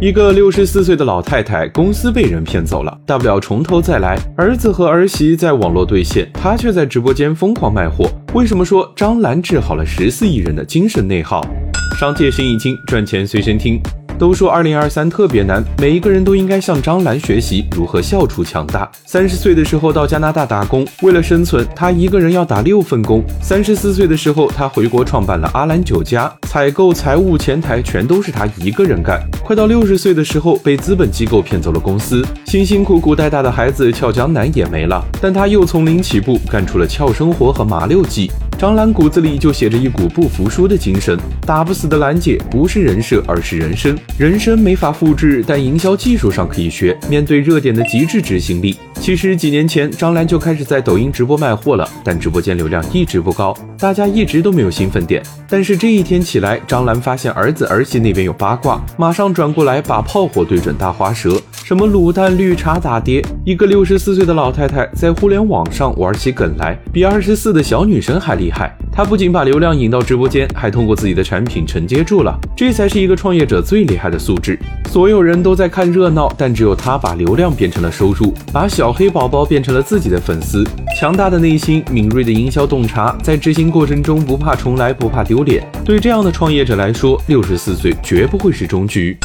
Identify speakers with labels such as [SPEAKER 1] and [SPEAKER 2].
[SPEAKER 1] 一个六十四岁的老太太，公司被人骗走了，大不了从头再来。儿子和儿媳在网络兑现，她却在直播间疯狂卖货。为什么说张兰治好了十四亿人的精神内耗？商界生意经，赚钱随身听。都说二零二三特别难，每一个人都应该向张兰学习如何笑出强大。三十岁的时候到加拿大打工，为了生存，他一个人要打六份工。三十四岁的时候，他回国创办了阿兰酒家，采购、财务、前台全都是他一个人干。快到六十岁的时候，被资本机构骗走了公司，辛辛苦苦带大的孩子俏江南也没了，但他又从零起步，干出了俏生活和麻六记。张兰骨子里就写着一股不服输的精神，打不死的兰姐不是人设，而是人生。人生没法复制，但营销技术上可以学。面对热点的极致执行力。其实几年前，张兰就开始在抖音直播卖货了，但直播间流量一直不高，大家一直都没有兴奋点。但是这一天起来，张兰发现儿子儿媳那边有八卦，马上转过来把炮火对准大花蛇，什么卤蛋绿茶打爹？一个六十四岁的老太太在互联网上玩起梗来，比二十四的小女生还厉害。他不仅把流量引到直播间，还通过自己的产品承接住了，这才是一个创业者最厉害的素质。所有人都在看热闹，但只有他把流量变成了收入，把小黑宝宝变成了自己的粉丝。强大的内心，敏锐的营销洞察，在执行过程中不怕重来，不怕丢脸。对这样的创业者来说，六十四岁绝不会是终局。